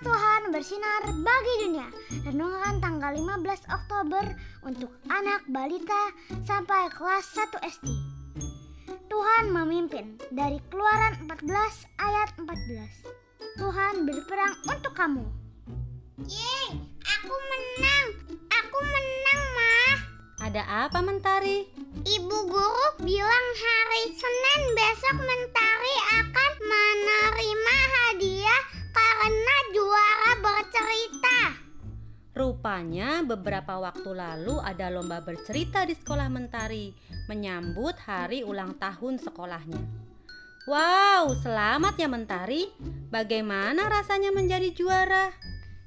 Tuhan bersinar bagi dunia. Renungan tanggal 15 Oktober untuk anak balita sampai kelas 1 SD. Tuhan memimpin dari Keluaran 14 ayat 14. Tuhan berperang untuk kamu. Yeay, aku menang. Aku menang, Mah. Ada apa Mentari? Ibu guru bilang hari Senin besok Mentari Rupanya beberapa waktu lalu ada lomba bercerita di sekolah Mentari menyambut hari ulang tahun sekolahnya. Wow, selamat ya Mentari. Bagaimana rasanya menjadi juara?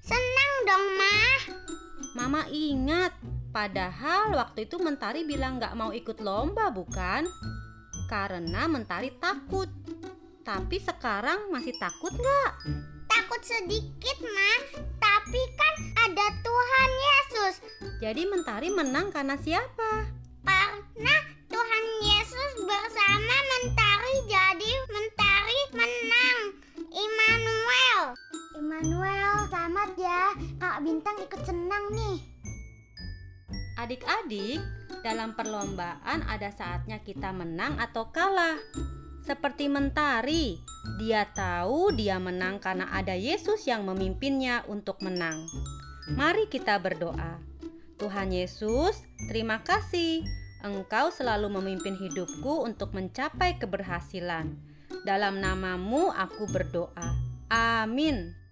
Senang dong, Mah. Mama ingat, padahal waktu itu Mentari bilang gak mau ikut lomba bukan? Karena Mentari takut. Tapi sekarang masih takut gak? Takut sedikit, Mah. Tapi kan ada Tuhan Yesus. Jadi Mentari menang karena siapa? Karena Tuhan Yesus bersama Mentari jadi Mentari menang. Immanuel. Immanuel, selamat ya. Kak Bintang ikut senang nih. Adik-adik, dalam perlombaan ada saatnya kita menang atau kalah. Seperti Mentari, dia tahu dia menang karena ada Yesus yang memimpinnya untuk menang. Mari kita berdoa. Tuhan Yesus, terima kasih. Engkau selalu memimpin hidupku untuk mencapai keberhasilan. Dalam namamu aku berdoa. Amin.